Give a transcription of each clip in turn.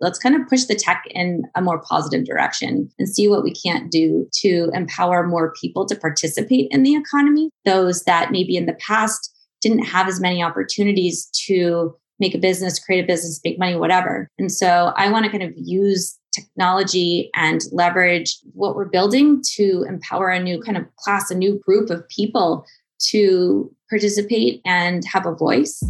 let's kind of push the tech in a more positive direction and see what we can't do to empower more people to participate in the economy. Those that maybe in the past didn't have as many opportunities to make a business, create a business, make money, whatever. And so I want to kind of use technology and leverage what we're building to empower a new kind of class, a new group of people to participate and have a voice.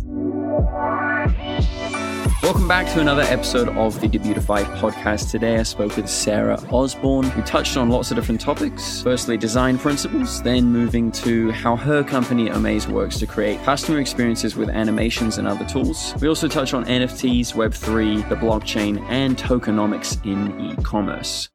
Welcome back to another episode of the Debutify podcast. Today I spoke with Sarah Osborne, who touched on lots of different topics. Firstly, design principles, then moving to how her company Amaze works to create customer experiences with animations and other tools. We also touch on NFTs, Web3, the blockchain, and tokenomics in e commerce.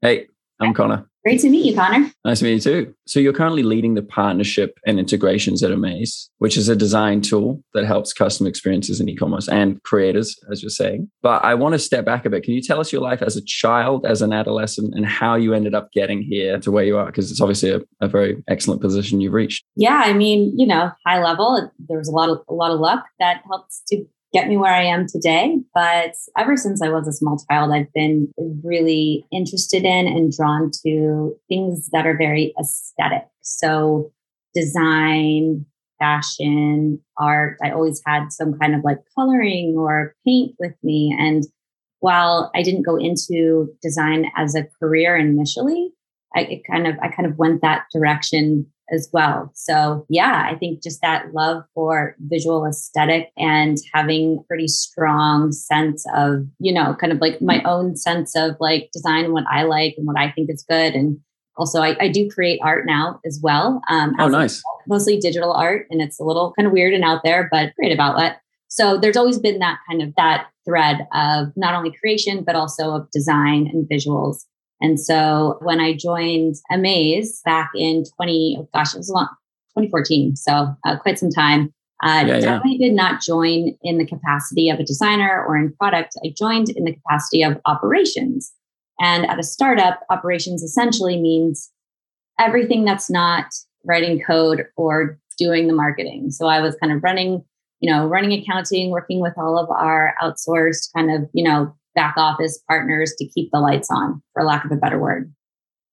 Hey, I'm Connor. Great to meet you, Connor. Nice to meet you too. So you're currently leading the partnership and integrations at Amaze, which is a design tool that helps customer experiences in e-commerce and creators, as you're saying. But I want to step back a bit. Can you tell us your life as a child, as an adolescent, and how you ended up getting here to where you are? Because it's obviously a, a, very excellent position you've reached. Yeah, I mean, you know, high level, there was a lot of a lot of luck that helped to get me where I am today. But ever since I was a small child, I've been really interested in and drawn to things that are very aesthetic. So, design, fashion, art. I always had some kind of like coloring or paint with me. And while I didn't go into design as a career initially, I kind of I kind of went that direction as well. So, yeah, I think just that love for visual aesthetic and having pretty strong sense of, you know, kind of like my own sense of like design, and what I like and what I think is good. And also, I, I do create art now as well. Um, oh, nice. Mostly digital art, and it's a little kind of weird and out there, but creative outlet. So there's always been that kind of that thread of not only creation but also of design and visuals. And so when I joined Amaze back in 20, oh gosh, it was a long, 2014. So uh, quite some time. Uh, yeah, definitely yeah. did not join in the capacity of a designer or in product. I joined in the capacity of operations. And at a startup, operations essentially means everything that's not writing code or doing the marketing. So I was kind of running, you know, running accounting, working with all of our outsourced kind of, you know, back office partners to keep the lights on, for lack of a better word.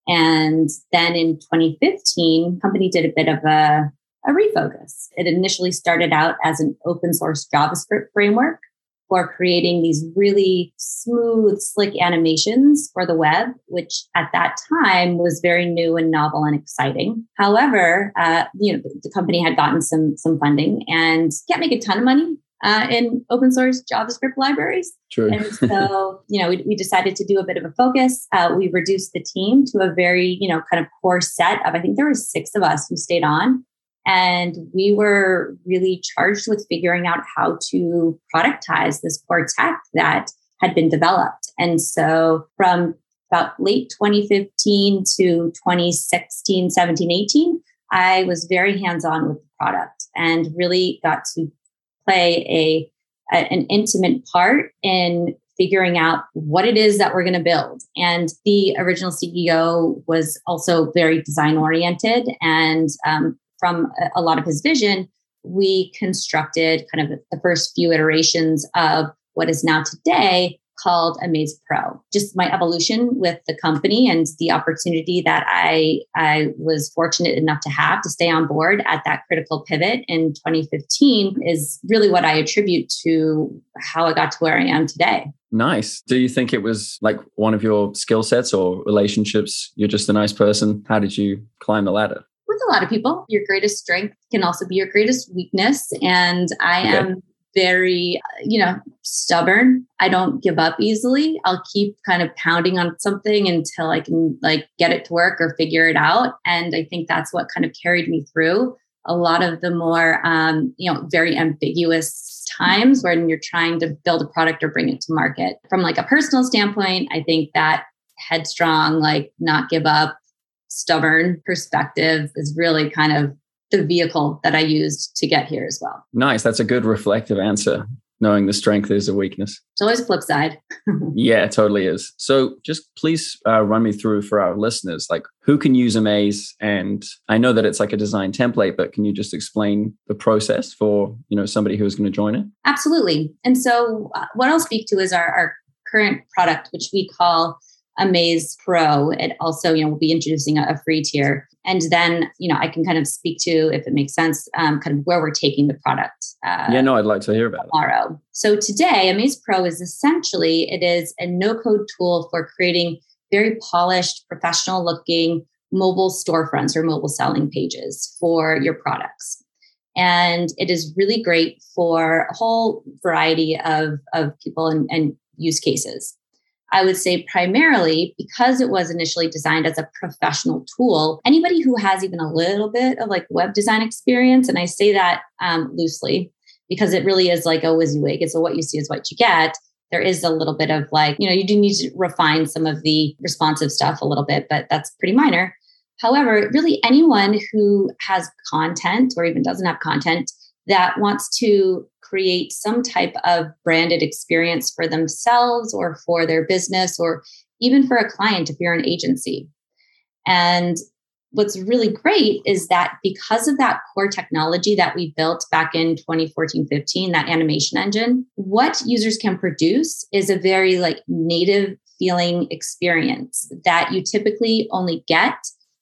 And then in 2015, company did a bit of a, a refocus. It initially started out as an open source JavaScript framework for creating these really smooth, slick animations for the web, which at that time was very new and novel and exciting. However, uh, you know, the company had gotten some some funding and can't make a ton of money uh, in open source JavaScript libraries. True. and so, you know, we, we, decided to do a bit of a focus. Uh, we reduced the team to a very, you know, kind of core set of, I think there were six of us who stayed on. And we were really charged with figuring out how to productize this core tech that had been developed. And so from about late 2015 to 2016, 17, 18, I was very hands on with the product and really got to play a, a an intimate part in figuring out what it is that we're going to build. And the original CEO was also very design oriented. And um, from a, a, lot of his vision, we constructed kind of the first few iterations of what is now today called Amaze Pro. Just my evolution with the company and the opportunity that I I was fortunate enough to have to stay on board at that critical pivot in 2015 is really what I attribute to how I got to where I am today. Nice. Do you think it was like one of your skill sets or relationships? You're just a nice person. How did you climb the ladder? With a lot of people, your greatest strength can also be your greatest weakness. And I okay. am very, you know, stubborn. I don't give up easily. I'll keep kind of pounding on something until I can like get it to work or figure it out. And I think that's what kind of carried me through a lot of the more, um, you know, very ambiguous times when you're trying to build a product or bring it to market. From like a personal standpoint, I think that headstrong, like not give up, stubborn perspective is really kind of the vehicle that I used to get here as well. Nice. That's a good reflective answer. knowing the strength is a weakness. It's always flip side. yeah, it totally is. So just please uh, run me through for our listeners, like who can use Amaze? And I know that it's like a design template, but can you just explain the process for, you know, somebody who's going to join it? Absolutely. And so uh, what I'll speak to is our, our current product, which we call Amaze Pro. It also, you know, we'll be introducing a, a, free tier. And then, you know, I can kind of speak to, if it makes sense, um, kind of where we're taking the product. Uh, yeah, no, I'd like to hear about tomorrow. it. So today, Amaze Pro is essentially, it is a no-code tool for creating very polished, professional looking mobile storefronts or mobile selling pages for your products. And it is really great for a whole variety of, of people and, and use cases. I would say primarily because it was initially designed as a professional tool, anybody who has even a little bit of like web design experience, and I say that um, loosely because it really is like a WYSIWYG. It's a what you see is what you get. There is a little bit of like, you know, you do need to refine some of the responsive stuff a little bit, but that's pretty minor. However, really anyone who has content or even doesn't have content that wants to create some type of branded experience for themselves or for their business or even for a client if you're an agency. And what's really great is that because of that core technology that we built back in 2014 15 that animation engine what users can produce is a very like native feeling experience that you typically only get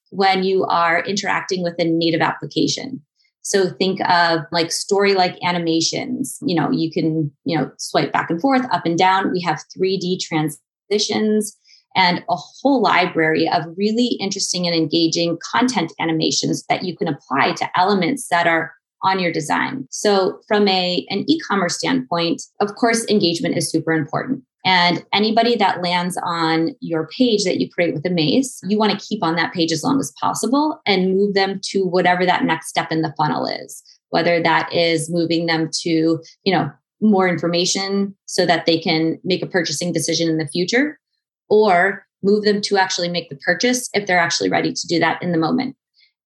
when you are interacting with a native application so think of like story like animations. You know, you can, you know, swipe back and forth, up and down. We have 3D transitions and a whole library of really interesting and engaging content animations that you can apply to elements that are on your design. So from a an e-commerce standpoint, of course engagement is super important. And anybody that lands on your page that you create with a Amaze, you want to keep on that page as long as possible and move them to whatever that next step in the funnel is, whether that is moving them to, you know, more information so that they can make a purchasing decision in the future or move them to actually make the purchase if they're actually ready to do that in the moment.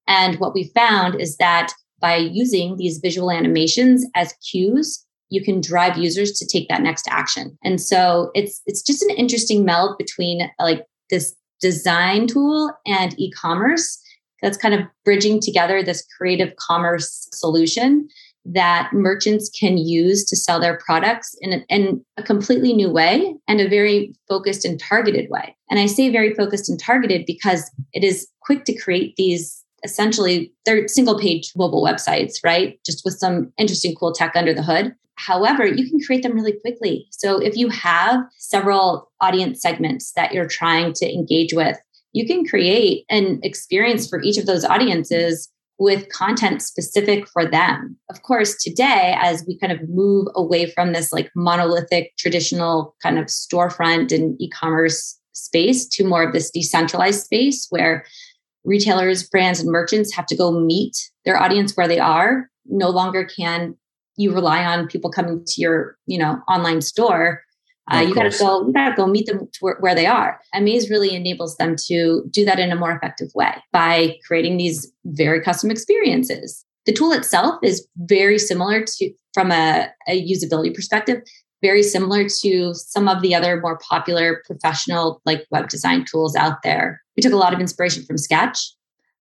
And what we found is that by using these visual animations as cues you can drive users to take that next action. And so it's it's just an interesting meld between like this design tool and e-commerce that's kind of bridging together this creative commerce solution that merchants can use to sell their products in a, in a completely new way and a very focused and targeted way. And I say very focused and targeted because it is quick to create these essentially they're single page mobile websites, right? Just with some interesting cool tech under the hood. However, you can create them really quickly. So if you have several audience segments that you're trying to engage with, you can create an experience for each of those audiences with content specific for them. Of course, today, as we kind of move away from this like monolithic traditional kind of storefront and e commerce space to more of this decentralized space where retailers, brands, and merchants have to go meet their audience where they are. No longer can you rely on people coming to your, you know, online store. Uh, you got to go. You got to go meet them where, where they are. Amaze really enables them to do that in a more effective way by creating these very custom experiences. The tool itself is very similar to, from a, a usability perspective, very similar to some of the other more popular professional like web design tools out there. We took a lot of inspiration from Sketch,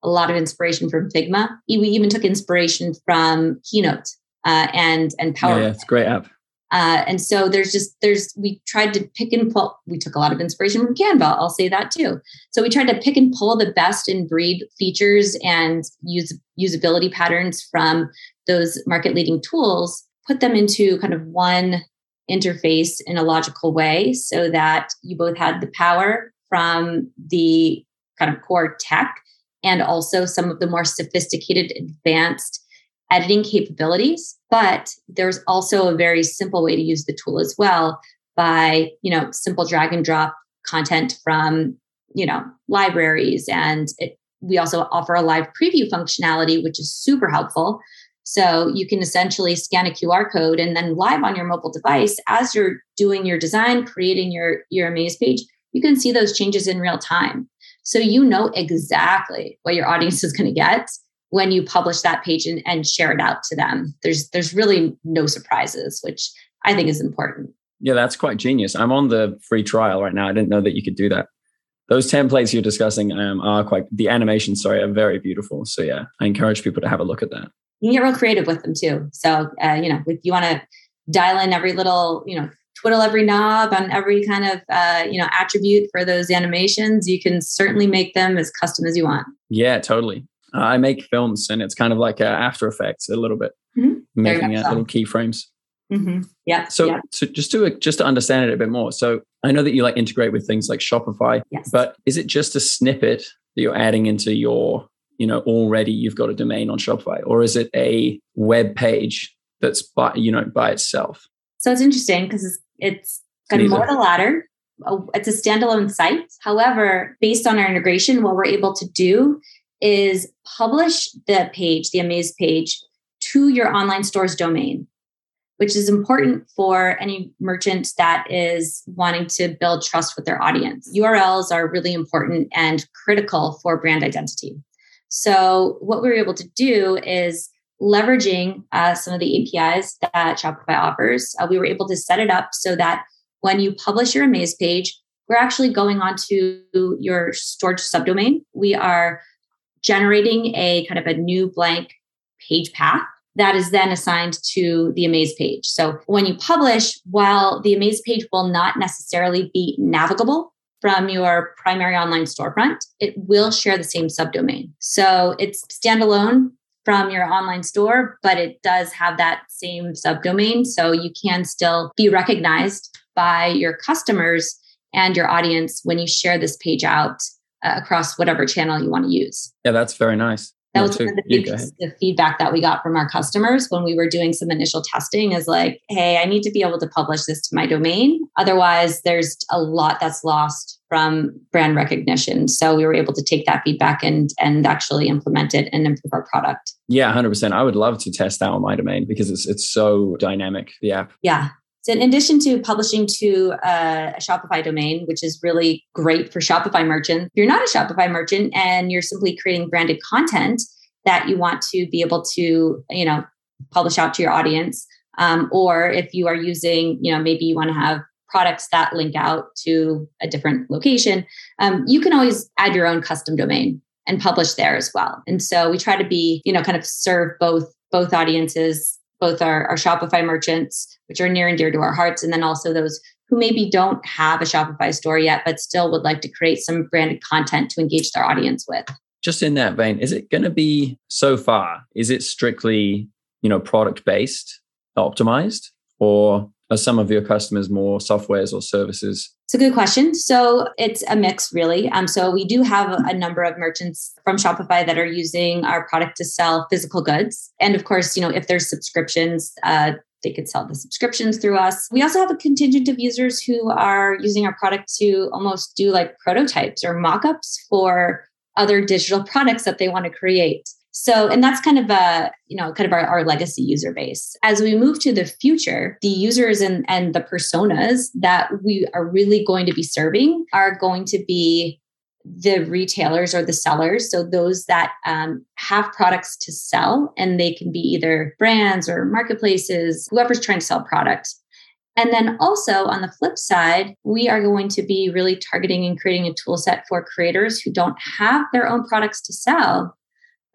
a lot of inspiration from Figma. We even took inspiration from Keynote uh, and and Power. Yeah, yeah, it's a great app. Uh, and so there's just there's we tried to pick and pull. We took a lot of inspiration from Canva. I'll say that too. So we tried to pick and pull the best in breed features and use usability patterns from those market leading tools, put them into kind of one interface in a logical way, so that you both had the power from the kind of core tech and also some of the more sophisticated, advanced editing capabilities, but there's also a very simple way to use the tool as well by, you know, simple drag and drop content from, you know, libraries. And it, we also offer a live preview functionality, which is super helpful. So you can essentially scan a QR code and then live on your mobile device as you're doing your design, creating your, your Amaze page, you can see those changes in real time. So you know exactly what your audience is going to get when you publish that page and, and share it out to them. There's there's really no surprises, which I think is important. Yeah, that's quite genius. I'm on the free trial right now. I didn't know that you could do that. Those templates you're discussing um, are quite the animations. Sorry, are very beautiful. So yeah, I encourage people to have a look at that. You can get real creative with them too. So uh, you know, if you want to dial in every little, you know, twiddle every knob on every kind of uh, you know attribute for those animations, you can certainly make them as custom as you want. Yeah, totally. Uh, I make films, and it's kind of like After Effects a little bit, mm-hmm. making out so. little keyframes. Mm-hmm. Yeah. So, yeah. so just to just to understand it a bit more. So I know that you like integrate with things like Shopify, yes. but is it just a snippet that you're adding into your, you know, already you've got a domain on Shopify, or is it a web page that's by you know by itself? So it's interesting because it's, it's kind of more the latter. Oh, it's a standalone site. However, based on our integration, what we're able to do is publish the page, the Amaze page, to your online store's domain which is important for any merchant that is wanting to build trust with their audience. URLs are really important and critical for brand identity. So, what we were able to do is leveraging uh, some of the APIs that Shopify offers, uh, we were able to set it up so that when you publish your Amaze page, we're actually going onto your storage subdomain. We are generating a kind of a new blank page path that is then assigned to the Amaze page. So when you publish, while the Amaze page will not necessarily be navigable from your primary online storefront, it will share the same subdomain. So it's standalone from your online store, but it does have that same subdomain. So you can still be recognized by your customers and your audience when you share this page out uh, across whatever channel you want to use. Yeah, that's very nice. That was one of the big the feedback that we got from our customers when we were doing some initial testing is like hey i need to be able to publish this to my domain. Otherwise there's a lot that's lost from brand recognition. So we were able to take that feedback and and actually implement it and improve our product. Yeah 100% i would love to test that on my domain because it's it's so dynamic the app. Yeah so, in addition to publishing to a Shopify domain, which is really great for Shopify merchants, if you're not a Shopify merchant and you're simply creating branded content that you want to be able to, you know, publish out to your audience, um, or if you are using, you know, maybe you want to have products that link out to a different location, um, you can always add your own custom domain and publish there as well. And so we try to be, you know, kind of serve both both audiences both our, our Shopify merchants, which are near and dear to our hearts, and then also those who maybe don't have a Shopify store yet, but still would like to create some branded content to engage their audience with. Just in that vein, is it going to be so far? Is it strictly, you know, product based, optimized, or are some of your customers more softwares or services it's a good question. So it's a mix, really. Um, so we do have a number of merchants from Shopify that are using our product to sell physical goods, and of course, you know, if there's subscriptions, uh, they could sell the subscriptions through us. We also have a contingent of users who are using our product to almost do like prototypes or mock-ups for other digital products that they want to create. So, and that's kind of a, you know, kind of our, our legacy user base. As we move to the future, the users and, and the personas that we are really going to be serving are going to be the retailers or the sellers. So those that um, have products to sell, and they can be either brands or marketplaces, whoever's trying to sell product. And then also on the flip side, we are going to be really targeting and creating a tool set for creators who don't have their own products to sell,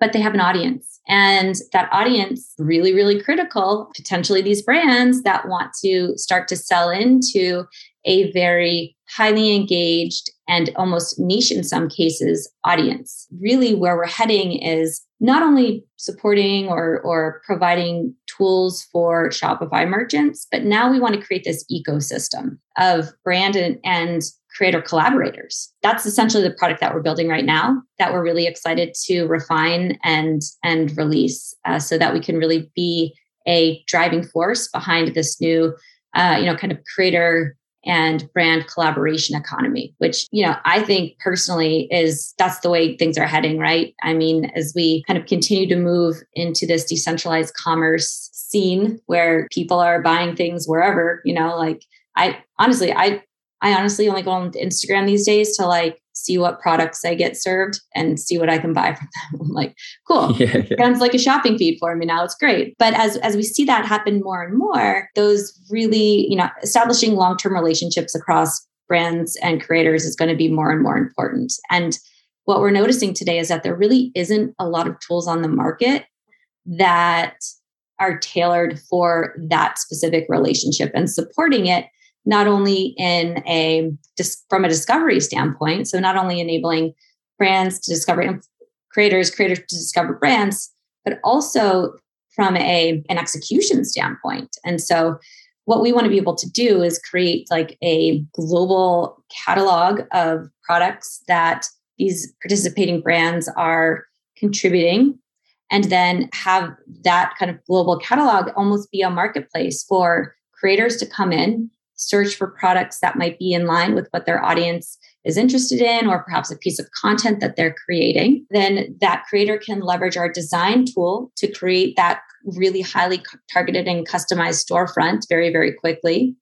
but they have an audience. And that audience really, really critical, potentially these brands that want to start to sell into a very highly engaged and almost niche in some cases audience. Really, where we're heading is not only supporting or, or providing tools for Shopify merchants, but now we want to create this ecosystem of brand and, and creator collaborators. That's essentially the product that we're building right now that we're really excited to refine and and release uh, so that we can really be a driving force behind this new uh, you know kind of creator and brand collaboration economy which you know i think personally is that's the way things are heading right? I mean as we kind of continue to move into this decentralized commerce scene where people are buying things wherever you know like i honestly i I honestly only go on Instagram these days to like see what products I get served, and see what I can buy from them. I'm like, cool. Yeah, yeah. Sounds like a shopping feed for me now. It's great. But as as we see that happen more and more, those really, you know, establishing long-term relationships across brands and creators is going to be more and more important. And what we're noticing today is that there really isn't a lot of tools on the market that are tailored for that specific relationship and supporting it not only in a just from a discovery standpoint so not only enabling brands to discover creators creators to discover brands but also from a an execution standpoint. And so what we want to be able to do is create like a global catalog of products that these participating brands are contributing and then have that kind of global catalog almost be a marketplace for creators to come in search for products that might be in line with what their audience is interested in or perhaps a piece of content that they're creating then that creator can leverage our design tool to create that really highly targeted and customized storefront very very quickly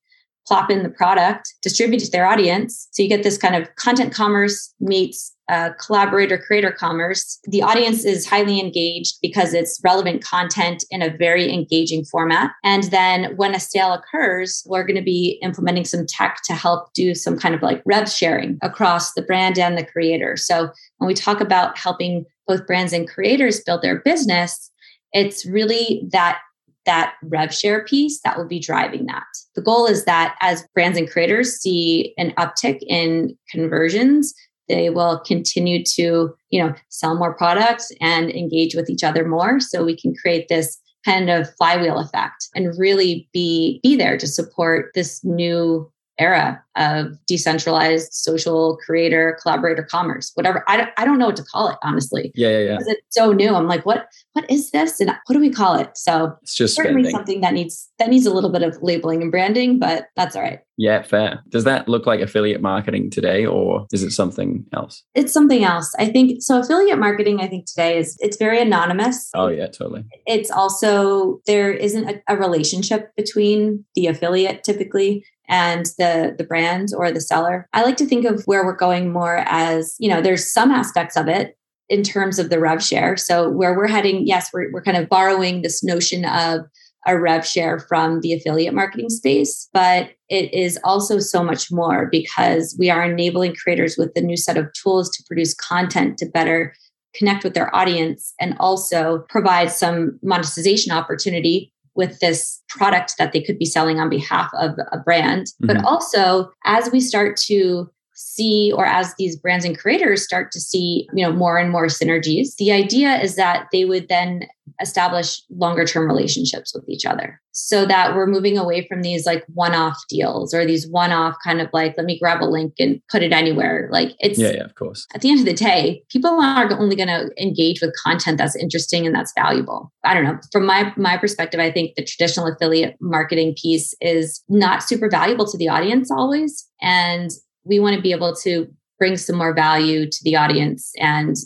plop in the product distribute to their audience. So you get this kind of content commerce meets uh, collaborator creator commerce, the audience is highly engaged because it's relevant content in a very engaging format. And then when a sale occurs, we're going to be implementing some tech to help do some kind of like rev sharing across the brand and the creator. So when we talk about helping both brands and creators build their business, it's really that that rev share piece that will be driving that. The goal is that as brands and creators see an uptick in conversions, they will continue to you know sell more products and engage with each other more. So we can create this kind of flywheel effect and really be be there to support this new era of decentralized social creator collaborator commerce whatever. I don't, I don't know what to call it honestly. Yeah yeah, yeah. because it's so new. I'm like what what is this? And what do we call it? So it's just certainly spending. something that needs that needs a little bit of labeling and branding but that's all right. Yeah fair. Does that look like affiliate marketing today or is it something else? It's something else. I think so affiliate marketing i think today is it's very anonymous. Oh yeah totally. It's also there isn't a, a relationship between the affiliate typically and the the brand or the seller. I like to think of where we're going more as, you know, there's some aspects of it in terms of the rev share. So where we're heading, yes, we're we're kind of borrowing this notion of a rev share from the affiliate marketing space, but it is also so much more because we are enabling creators with the new set of tools to produce content to better connect with their audience and also provide some monetization opportunity with this product that they could be selling on behalf of a brand. Mm-hmm. But also, as we start to see or as these brands and creators start to see you know more and more synergies the idea is that they would then establish longer term relationships with each other so that we're moving away from these like one off deals or these one off kind of like let me grab a link and put it anywhere. Like it's yeah yeah of course. at the end of the day people are only going to engage with content that's interesting and that's valuable. I don't know. From my my perspective i think the traditional affiliate marketing piece is not super valuable to the audience always. And we want to be able to bring some more value to the audience and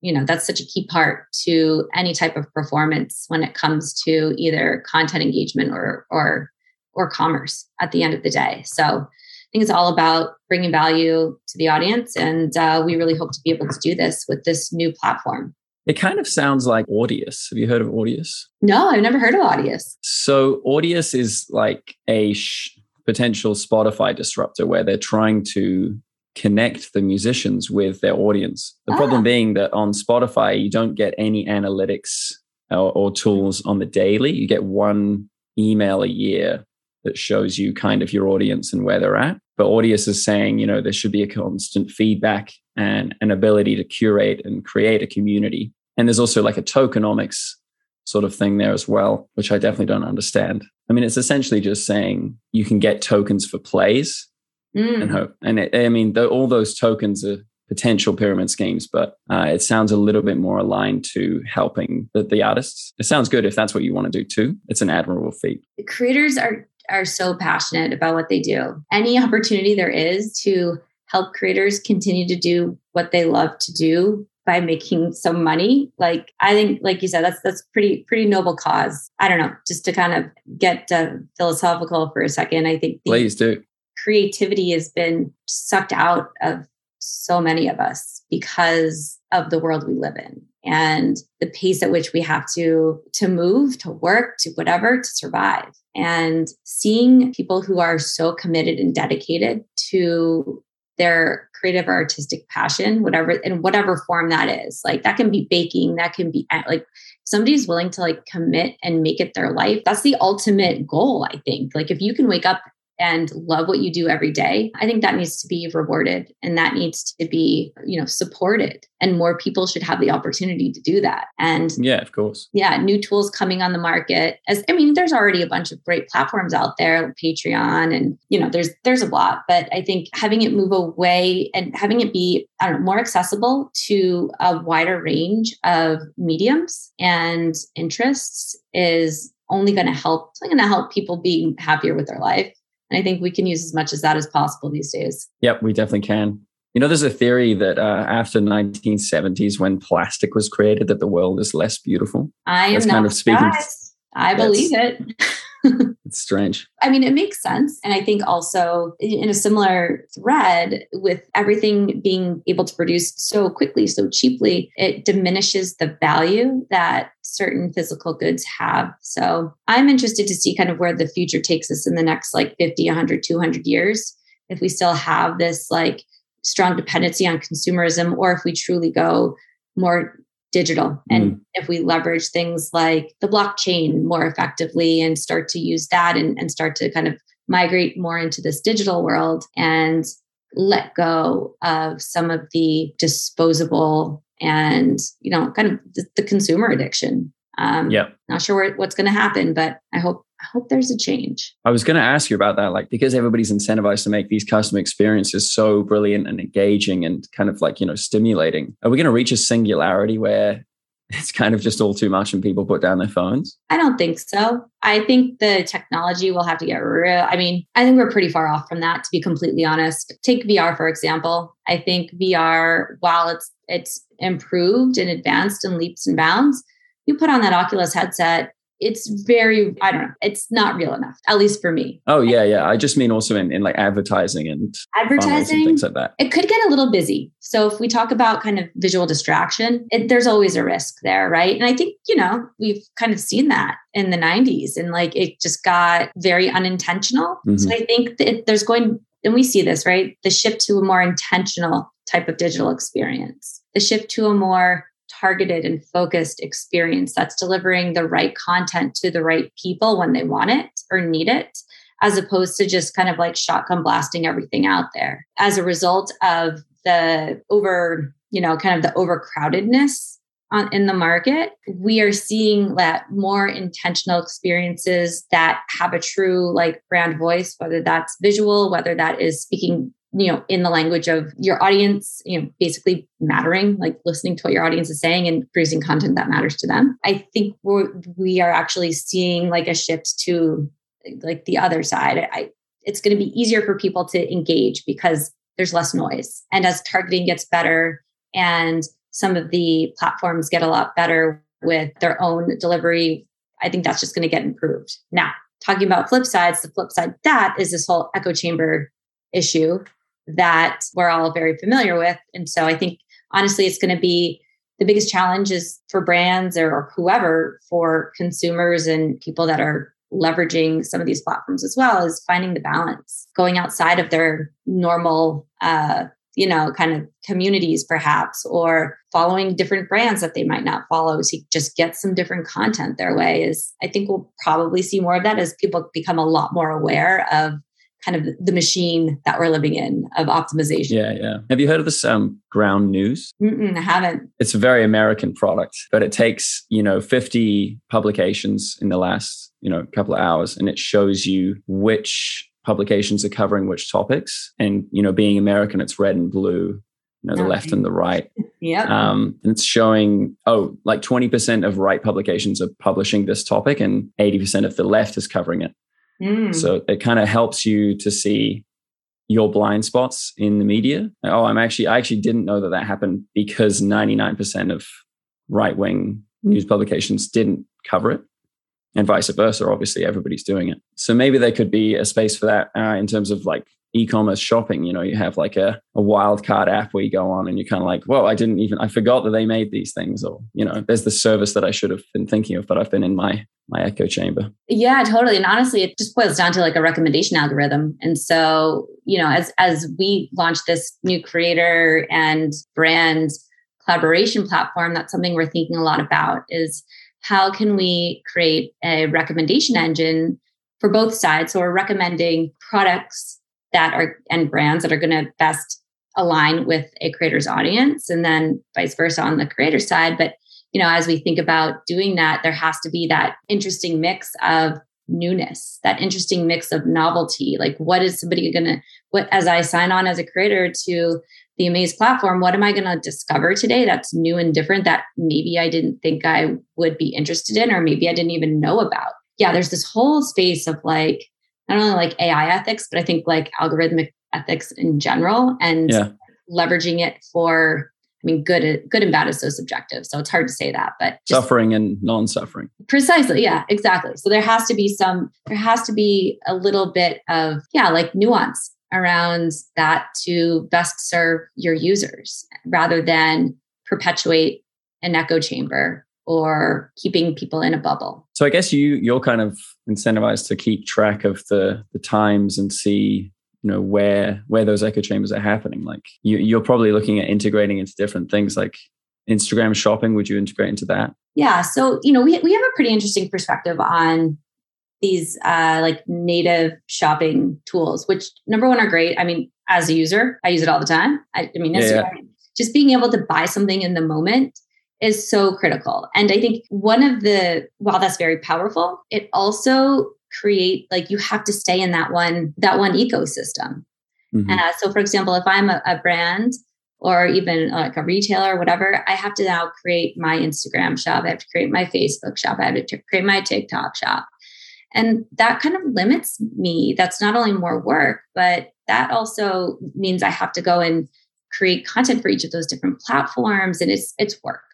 you know that's such a key part to any type of performance when it comes to either content engagement or or or commerce at the end of the day so i think it's all about bringing value to the audience and uh, we really hope to be able to do this with this new platform it kind of sounds like Audius. Have you heard of Audius? No, I've never heard of Audius. So Audius is like a sh- potential Spotify disruptor where they're trying to connect the musicians with their audience. The ah. problem being that on Spotify, you don't get any analytics or, or, tools on the daily. You get one email a year that shows you kind of your audience and where they're at. But Audius is saying, you know, there should be a constant feedback and an ability to curate and create a community. And there's also like a tokenomics sort of thing there as well, which I definitely don't understand. I mean, it's essentially just saying you can get tokens for plays mm. and hope. And it, I mean, the, all those tokens are potential pyramid schemes, but uh, it sounds a little bit more aligned to helping the, the artists. It sounds good if that's what you want to do too. It's an admirable feat. The creators are are so passionate about what they do. Any opportunity there is to help creators continue to do what they love to do by making some money. Like i think like you said that's that's pretty pretty noble cause. I don't know just to kind of get uh, philosophical for a second i think please do. creativity has been sucked out of so many of us because of the world we live in and the pace at which we have to to move to work to whatever to survive. And seeing people who are so committed and dedicated to their creative or artistic passion whatever in whatever form that is. Like that can be baking that can be like somebody's willing to like commit and make it their life that's the ultimate goal i think. Like if you can wake up and love what you do every day i think that needs to be rewarded and that needs to be you know supported. And more people should have the opportunity to do that. And yeah of course. yeah new tools coming on the market. As i mean there's already a bunch of great platforms out there like patreon and you know there's there's a lot but i think having it move away and having it be i don't know more accessible to a wider range of mediums and interests is only going to help it's only going to help people be happier with their life and I think we can use as much as that as possible these days. Yep, we definitely can. You know, there's a theory that uh, after 1970s, when plastic was created, that the world is less beautiful. I am That's not kind of speaking. I believe it. it's strange. I mean, it makes sense. And I think also in a similar thread with everything being able to produce so quickly, so cheaply, it diminishes the value that certain physical goods have. So I'm interested to see kind of where the future takes us in the next like 50, 100, 200 years. If we still have this like strong dependency on consumerism, or if we truly go more digital. And mm. if we leverage things like the blockchain more effectively and start to use that and, and start to kind of migrate more into this digital world and let go of some of the disposable and you know kind of the, the consumer addiction um yeah not sure where, what's going to happen but i hope I hope there's a change. I was going to ask you about that, like because everybody's incentivized to make these custom experiences so brilliant and engaging and kind of like you know stimulating. Are we going to reach a singularity where it's kind of just all too much and people put down their phones? I don't think so. I think the technology will have to get real. I mean, I think we're pretty far off from that, to be completely honest. Take VR, for example. I think VR, while it's it's improved and advanced in leaps and bounds, you put on that Oculus headset it's very i don't know it's not real enough at least for me. Oh yeah yeah. I just mean also in, in like advertising and advertising and things like that. it could get a little busy. So if we talk about kind of visual distraction it, there's always a risk there right? And i think you know we've kind of seen that in the 90s and like it just got very unintentional. Mm-hmm. so i think that there's going and we see this right? The shift to a more intentional type of digital experience the shift to a more targeted and focused experience that's delivering the right content to the right people when they want it or need it as opposed to just kind of like shotgun blasting everything out there. As a result of the over you know kind of the overcrowdedness on, in the market we are seeing that more intentional experiences that have a true like brand voice whether that's visual whether that is speaking you know in the language of your audience you know basically mattering like listening to what your audience is saying and producing content that matters to them. I think we're, we are actually seeing like a shift to like the other side. I, it's going to be easier for people to engage because there's less noise. And as targeting gets better and some of the platforms get a lot better with their own delivery i think that's just going to get improved. Now talking about flip sides the flip side that is this whole echo chamber issue that we're all very familiar with. And so I think honestly, it's going to be the biggest challenge is for brands or, whoever, for consumers and people that are leveraging some of these platforms as well, is finding the balance, going outside of their normal, uh, you know, kind of communities perhaps, or following different brands that they might not follow to just get some different content their way. Is I think we'll probably see more of that as people become a lot more aware of kind of the machine that we're living in of optimization. Yeah, yeah. Have you heard of this um, ground news? Mm-mm, I haven't. It's a very American product, but it takes, you know, 50 publications in the last, you know, couple of hours and it shows you which publications are covering which topics. And, you know, being American, it's red and blue, you know, the okay. left and the right. yeah. Um, and it's showing, oh, like 20% of right publications are publishing this topic and 80% of the left is covering it. Mm. So it kind of helps you to see your blind spots in the media. Oh, I'm actually, I actually didn't know that that happened because 99% of right wing news publications didn't cover it. And vice versa. Obviously, everybody's doing it. So maybe there could be a space for that uh, in terms of like e-commerce shopping. You know, you have like a, a wildcard app where you go on and you're kind of like, whoa, I didn't even I forgot that they made these things. Or, you know, there's the service that I should have been thinking of, but I've been in my my echo chamber. Yeah, totally. And honestly, it just boils down to like a recommendation algorithm. And so, you know, as as we launch this new creator and brand collaboration platform, that's something we're thinking a lot about is how can we create a recommendation engine for both sides? So we're recommending products that are and brands that are going to best align with a creator's audience and then vice versa on the creator side. But you know, as we think about doing that, there has to be that interesting mix of newness, that interesting mix of novelty. Like, what is somebody going to, what, as I sign on as a creator to the Amaze platform, what am I going to discover today that's new and different that maybe I didn't think I would be interested in, or maybe I didn't even know about? Yeah, there's this whole space of like, not only like AI ethics, but I think like algorithmic ethics in general and yeah. leveraging it for I mean, good, good and bad is so subjective. So it's hard to say that, but suffering and non-suffering. Precisely. Yeah, exactly. So there has to be some, there has to be a little bit of, yeah, like nuance around that to best serve your users rather than perpetuate an echo chamber or keeping people in a bubble. So I guess you you're kind of incentivized to keep track of the the times and see you know where where those echo chambers are happening. Like you, you're probably looking at integrating into different things like instagram shopping. Would you integrate into that? Yeah. So you know we, we have a pretty interesting perspective on these uh, like native shopping tools which number one are great. I mean as a user i use it all the time. I, I mean yeah, yeah. just being able to buy something in the moment is so critical. And i think one of the while that's very powerful it also create like you have to stay in that one that one ecosystem. Mm-hmm. uh, so for example if i'm a, a brand or even like a retailer or whatever i have to now create my instagram shop i have to create my facebook shop i have to create my tiktok shop. And that kind of limits me. That's not only more work but that also means i have to go and create content for each of those different platforms and it's it's work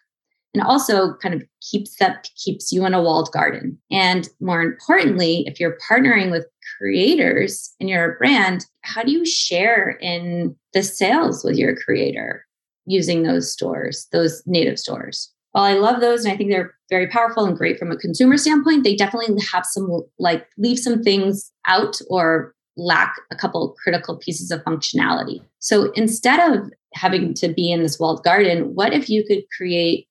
and also kind of keeps that keeps you in a walled garden. And more importantly if you're partnering with creators and you're a brand how do you share in the sales with your creator using those stores those native stores? While i love those and i think they're very powerful and great from a consumer standpoint they definitely have some like leave some things out or lack a couple critical pieces of functionality. So instead of having to be in this walled garden what if you could create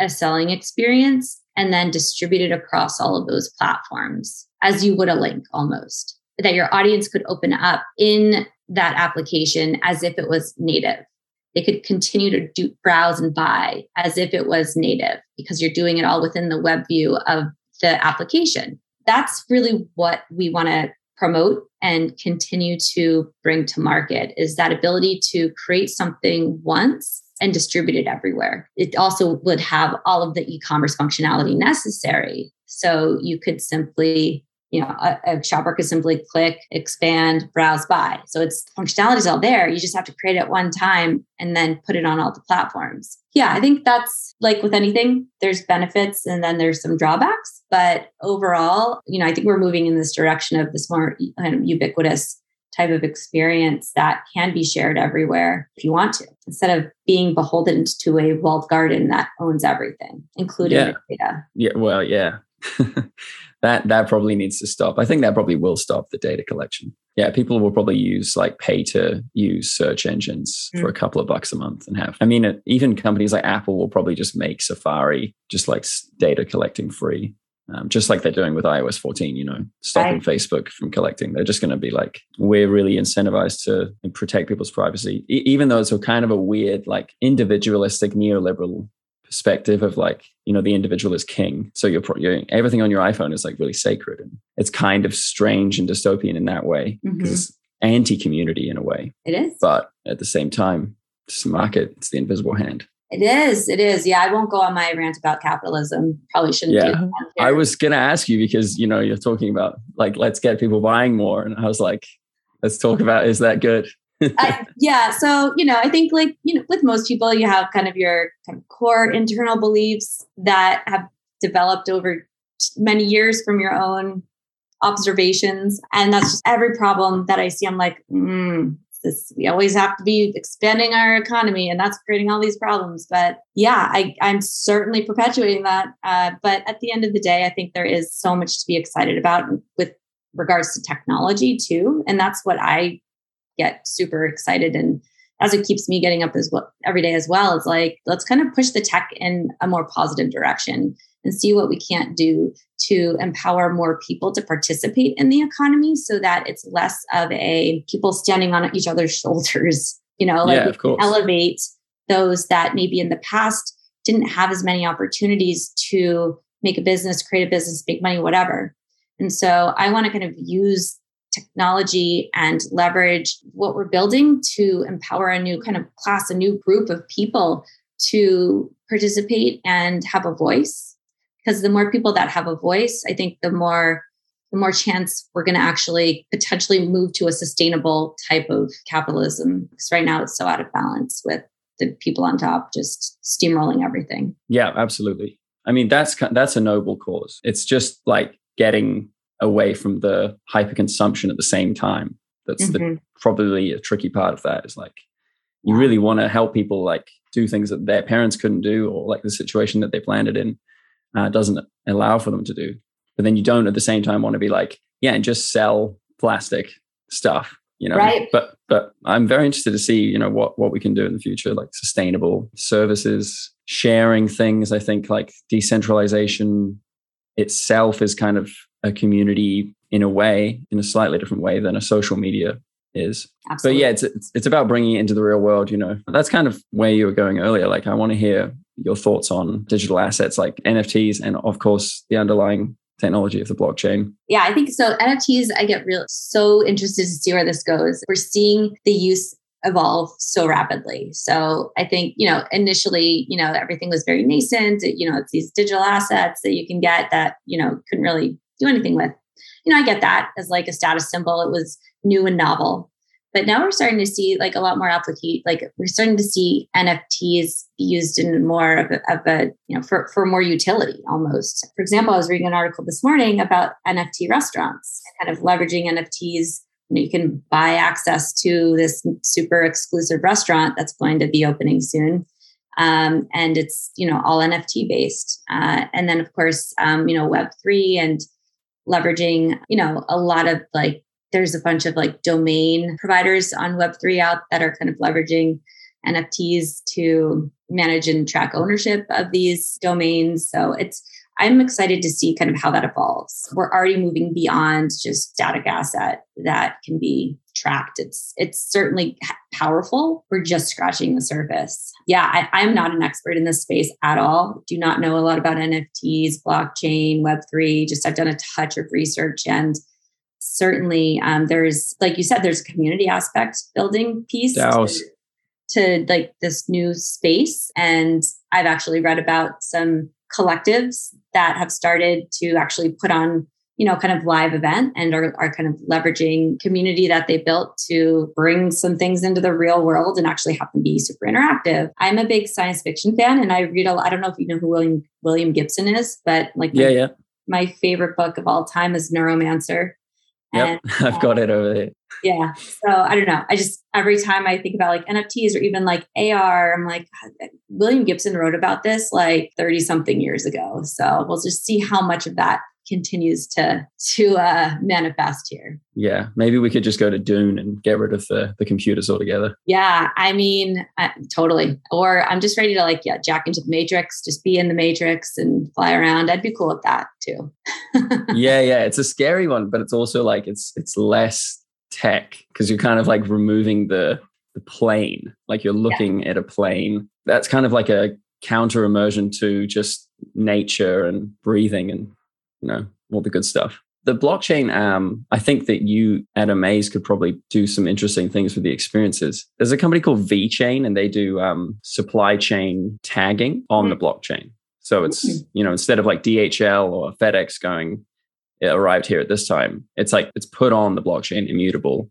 a selling experience and then distribute it across all of those platforms as you would a link almost that your audience could open up in that application as if it was native. They could continue to do, browse and buy as if it was native because you're doing it all within the web view of the application. That's really what we want to promote and continue to bring to market is that ability to create something once and distribute it everywhere. It also would have all of the e commerce functionality necessary. So you could simply, you know, a, a, shopper could simply click, expand, browse, buy. So it's functionality is all there. You just have to create it one time and then put it on all the platforms. Yeah, I think that's like with anything, there's benefits and then there's some drawbacks. But overall, you know, I think we're moving in this direction of this more kind of ubiquitous type of experience that can be shared everywhere if you want to, instead of being beholden to a walled garden that owns everything, including yeah. data. Yeah, well, yeah. that that probably needs to stop. I think that probably will stop the data collection. Yeah, people will probably use like pay to use search engines mm. for a couple of bucks a month and have. I mean, even companies like Apple will probably just make Safari just like data collecting free um, just like they're doing with iOS 14, you know, stopping right. Facebook from collecting. They're just going to be like, we're really incentivized to protect people's privacy, e- even though it's a kind of a weird, like individualistic neoliberal perspective of like, you know, the individual is king. So you're, you're everything on your iPhone is like really sacred. And it's kind of strange and dystopian in that way because mm-hmm. it's anti community in a way. It is. But at the same time, it's the market, it's the invisible hand. It is. It is. Yeah, I won't go on my rant about capitalism. Probably shouldn't. Yeah, I was going to ask you because you know you're talking about like let's get people buying more, and I was like, let's talk about is that good? yeah. So you know, I think like you know, with most people, you have kind of your kind of core internal beliefs that have developed over many years from your own observations. And that's just every problem that I see. I'm like, mm, this, we always have to be expanding our economy and that's creating all these problems. But yeah, I, I'm certainly perpetuating that. Uh, but at the end of the day, I think there is so much to be excited about with regards to technology too. And that's what I get super excited and as it keeps me getting up as well every day as well. It's like, let's kind of push the tech in a more positive direction and see what we can't do to empower more people to participate in the economy so that it's less of a people standing on each other's shoulders, you know, like yeah, elevate those that maybe in the past didn't have as many opportunities to make a business, create a business, make money, whatever. And so I want to kind of use technology and leverage what we're building to empower a new kind of class, a new group of people to participate and have a voice. Because the more people that have a voice, I think the more the more chance we're going to actually potentially move to a sustainable type of capitalism. Because right now it's so out of balance with the people on top just steamrolling everything. Yeah, absolutely. I mean, that's that's a noble cause. It's just like getting away from the hyper consumption at the same time. That's mm-hmm. the, probably a tricky part of that is like you really want to help people like do things that their parents couldn't do or like the situation that they've landed in uh, doesn't allow for them to do. But then you don't at the same time want to be like, yeah, and just sell plastic stuff, you know. Right. But but I'm very interested to see, you know, what what we can do in the future, like sustainable services, sharing things. I think like decentralization itself is kind of a community in a way, in a slightly different way than a social media is. Absolutely. But yeah, it's, it's, it's about bringing it into the real world. You know, that's kind of where you were going earlier. Like, I want to hear your thoughts on digital assets like NFTs and, of course, the underlying technology of the blockchain. Yeah, I think so. NFTs, I get real so interested to see where this goes. We're seeing the use evolve so rapidly. So I think, you know, initially, you know, everything was very nascent. You know, it's these digital assets that you can get that, you know, couldn't really do anything with. You know, I get that as like a status symbol. It was new and novel. But now we're starting to see like a lot more applicate, like we're starting to see NFTs used in more of a, of a, you know, for, for more utility almost. For example, I was reading an article this morning about NFT restaurants, kind of leveraging NFTs. You, know, you can buy access to this super exclusive restaurant that's going to be opening soon. Um, and it's you know all NFT based. Uh, and then of course um, you know Web three and leveraging, you know, a lot of like, there's a bunch of like domain providers on Web3 out that are kind of leveraging NFTs to manage and track ownership of these domains. So it's, I'm excited to see kind of how that evolves. We're already moving beyond just static asset that can be tracked. It's it's certainly powerful. We're just scratching the surface. Yeah, I, am not an expert in this space at all. Do not know a lot about NFTs, blockchain, Web three. Just I've done a touch of research, and certainly um, there's like you said, there's a community aspect building piece. To, to like this new space and i've actually read about some collectives that have started to actually put on you know, kind of live event and are, are kind of leveraging community that they built to bring some things into the real world and actually have them be super interactive. I'm a big science fiction fan and I read a lot. I don't know if you know who William William Gibson is, but like yeah, my, yeah. My favorite book of all time is Neuromancer. And, I've got it over there. Yeah. So I don't know. I just every time I think about like NFTs or even like AR, I'm like, William Gibson wrote about this like 30 something years ago. So we'll just see how much of that continues to to uh, manifest here. Yeah, maybe we could just go to Dune and get rid of the the computers altogether. Yeah, I mean, uh, totally. Or I'm just ready to like yeah, jack into the Matrix, just be in the Matrix and fly around. I'd be cool with that too. yeah, yeah, it's a scary one, but it's also like it's it's less tech because you're kind of like removing the the plane, like you're looking yeah. at a plane. That's kind of like a counter immersion to just nature and breathing and you know, all the good stuff. The blockchain, um, I think that you at Amaze could probably do some interesting things with the experiences. There's a company called VeChain, and they do um, supply chain tagging on mm-hmm. the blockchain. So it's mm-hmm. you know instead of like DHL or FedEx going, it arrived here at this time. It's like it's put on the blockchain, immutable.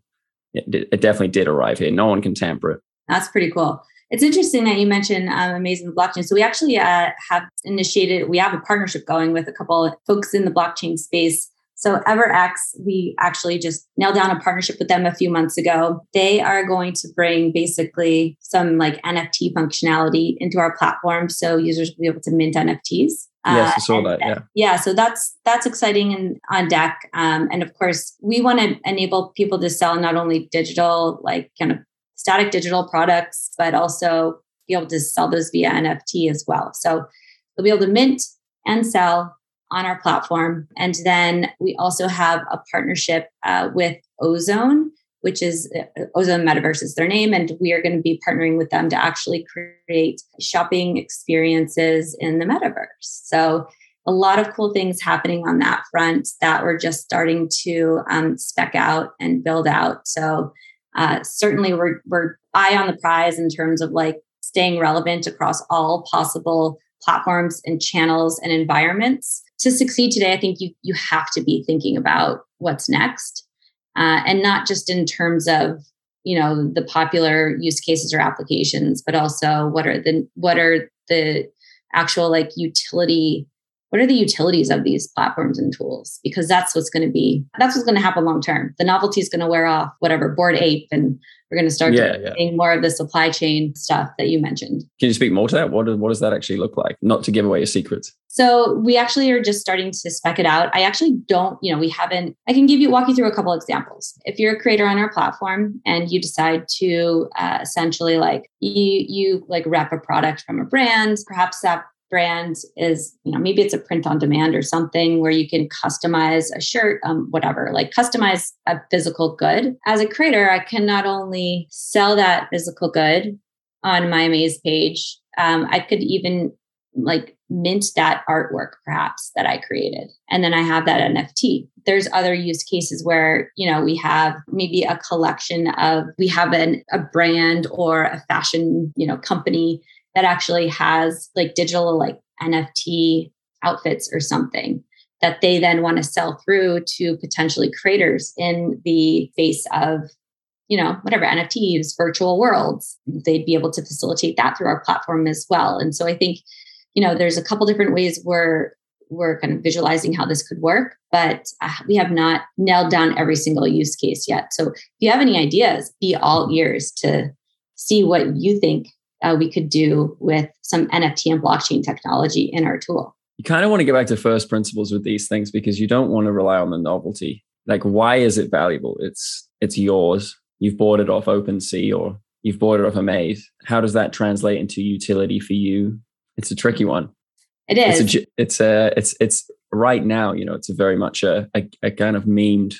It, it definitely did arrive here. No one can tamper it. That's pretty cool. It's interesting that you mentioned um, Amazing Blockchain. So we actually uh, have initiated, we have a partnership going with a couple of folks in the blockchain space So EverX, we actually just nailed down a partnership with them a few months ago. They are going to bring basically some like NFT functionality into our platform, so users will be able to mint NFTs. Yes, I saw uh, that. Yeah, yeah. So that's that's exciting and on deck. Um, and of course, we want to enable people to sell not only digital, like kind of static digital products, but also be able to sell those via NFT as well. So they'll be able to mint and sell on our platform. And then we also have a partnership uh, with Ozone, which is uh, Ozone Metaverse is their name. And we are going to be partnering with them to actually create shopping experiences in the metaverse. So a lot of cool things happening on that front that we're just starting to um, spec out and build out. So uh, certainly we're, we're eye on the prize in terms of like staying relevant across all possible platforms and channels and environments. To succeed today, I think you you have to be thinking about what's next, uh, and not just in terms of you know the popular use cases or applications, but also what are the what are the actual like utility what are the utilities of these platforms and tools because that's what's going to be that's what's going to happen long term the novelty is going to wear off whatever Bored Ape and we're going to start yeah, doing yeah. more of the supply chain stuff that you mentioned. Can you speak more to that? What, what does that actually look like? Not to give away your secrets. So we actually are just starting to spec it out. I actually don't, you know, we haven't, I can give you, walk you through a couple examples. If you're a creator on our platform and you decide to uh, essentially like, you, you like rep a product from a brand, perhaps that brand is you know maybe it's a print on demand or something where you can customize a shirt um, whatever like customize a physical good. As a creator i can not only sell that physical good on my amaze page um, i could even like mint that artwork perhaps that i created. And then i have that nft there's other use cases where you know we have maybe a collection of we have an, a brand or a fashion you know company that actually has like digital like NFT outfits or something that they then want to sell through to potentially creators in the face of you know whatever nfts virtual worlds. They'd be able to facilitate that through our platform as well. And so i think you know there's a couple different ways we're we're kind of visualizing how this could work but uh, we have not nailed down every single use case yet. So if you have any ideas be all ears to see what you think uh, we could do with some NFT and blockchain technology in our tool. You kind of want to get back to first principles with these things because you don't want to rely on the novelty. Like, why is it valuable? It's it's yours. You've bought it off OpenSea or you've bought it off Amaze. How does that translate into utility for you? It's a tricky one. It is. It's a, it's a, it's it's right now. You know, it's a very much a a, a kind of memed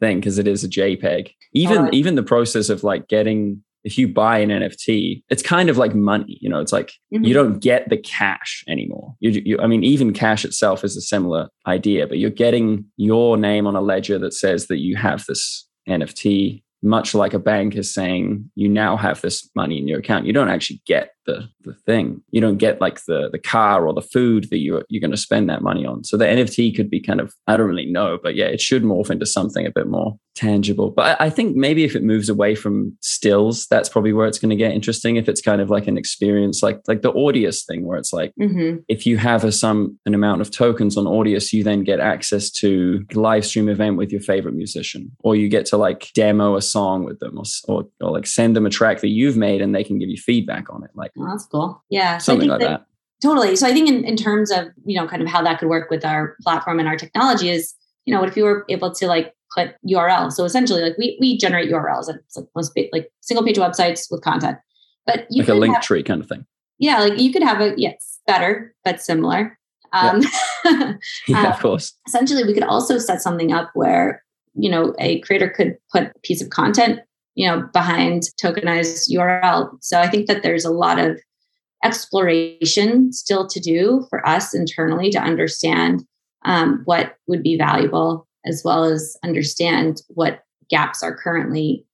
thing because it is a JPEG. Even oh. even the process of like getting if you buy an NFT, it's kind of like money. You know, it's like mm-hmm. you don't get the cash anymore. You, you, I mean, even cash itself is a similar idea, but you're getting your name on a ledger that says that you have this NFT much like a bank is saying you now have this money in your account you don't actually get the the thing you don't get like the the car or the food that you're you're going to spend that money on so the nft could be kind of i don't really know but yeah it should morph into something a bit more tangible but i, I think maybe if it moves away from stills that's probably where it's going to get interesting if it's kind of like an experience like like the audius thing where it's like mm-hmm. if you have a some an amount of tokens on audius you then get access to live stream event with your favorite musician or you get to like demo a song with them or, or, or like send them a track that you've made and they can give you feedback on it like Oh, that's cool. Yeah. So something like that, that. Totally. So I think in, in terms of, you know, kind of how that could work with our platform and our technology is, you know, what if you were able to like put URL? So essentially like we we generate URLs and it's like most like single page websites with content. But you like a link have, tree kind of thing. Yeah, like you could have a yes, better, but similar. Um, yeah, yeah of course. essentially, we could also set something up where you know a creator could put a piece of content you know, behind tokenized URL. So I think that there's a lot of exploration still to do for us internally to understand um, what would be valuable, as well as understand what gaps are currently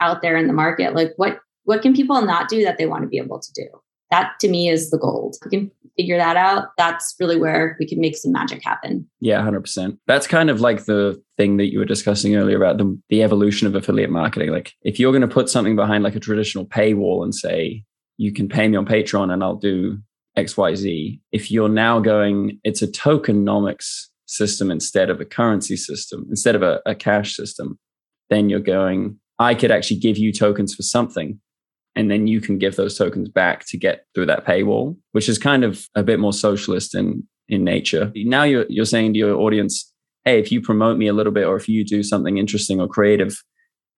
out there in the market. Like what what can people not do that they want to be able to do? That to me is the gold. We can figure that out, that's really where we can make some magic happen. Yeah, 100%. That's kind of like the thing that you were discussing earlier about the, the evolution of affiliate marketing. Like if you're going to put something behind like a traditional paywall and say, you can pay me on Patreon and I'll do XYZ. If you're now going, it's a tokenomics system instead of a currency system, instead of a, a cash system, then you're going, I could actually give you tokens for something. And then you can give those tokens back to get through that paywall, which is kind of a bit more socialist in, in nature. Now you're, you're saying to your audience, hey, if you promote me a little bit or if you do something interesting or creative,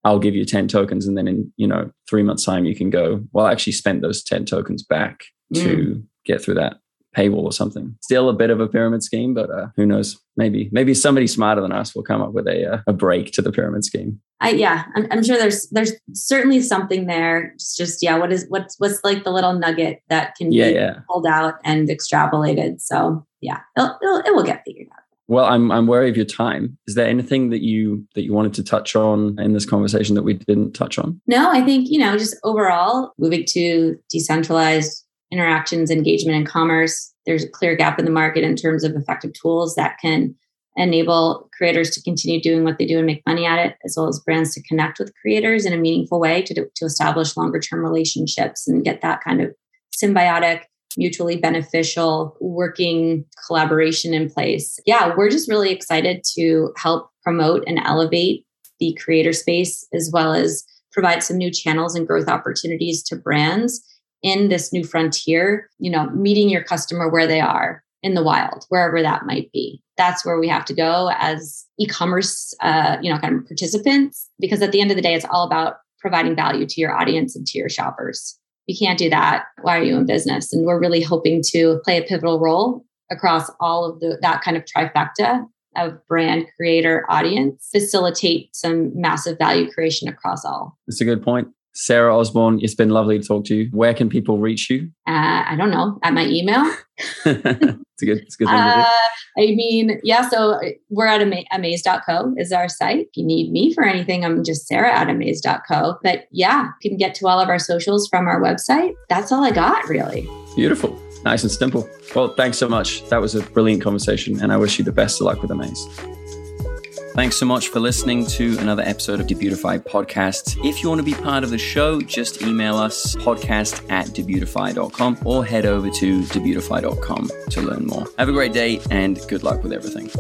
I'll give you 10 tokens. And then in, you know, three months time, you can go, well, I actually spent those 10 tokens back mm. to get through that paywall or something. Still a bit of a pyramid scheme, but uh, who knows? Maybe maybe somebody smarter than us will come up with a uh, a break to the pyramid scheme. I, yeah, I'm, I'm, sure there's there's certainly something there. It's just yeah, what is what's what's like the little nugget that can yeah, be yeah. pulled out and extrapolated. So yeah, it'll, it'll, it will get figured out. Well, I'm I'm wary of your time. Is there anything that you that you wanted to touch on in this conversation that we didn't touch on? No, I think you know just overall moving to decentralized interactions, engagement, and commerce. There's a clear gap in the market in terms of effective tools that can enable creators to continue doing what they do and make money at it, as well as brands to connect with creators in a meaningful way to, do, to establish longer term relationships and get that kind of symbiotic, mutually beneficial working collaboration in place. Yeah, we're just really excited to help promote and elevate the creator space as well as provide some new channels and growth opportunities to brands in this new frontier, you know, meeting your customer where they are in the wild, wherever that might be. That's where we have to go as e-commerce, uh, you know, kind of participants, because at the end of the day, it's all about providing value to your audience and to your shoppers. You can't do that. Why are you in business? And we're really hoping to play a pivotal role across all of the, that kind of trifecta of brand, creator, audience, facilitate some massive value creation across all. That's a good point. Sarah Osborne, it's been lovely to talk to you. Where can people reach you? Uh, I don't know. At my email. it's a good, it's a good thing uh, to do. Uh, I mean, yeah. So we're at ama- amaze.co is our site. If you need me for anything, I'm just Sarah at amaze.co. But yeah, you can get to all of our socials from our website. That's all I got, really. Beautiful. Nice and simple. Well, thanks so much. That was a brilliant conversation, and I wish you the best of luck with Amaze. Thanks so much for listening to another episode of Debutify Podcast. If you want to be part of the show, just email us podcast at debutify.com or head over to debutify.com to learn more. Have a great day and good luck with everything.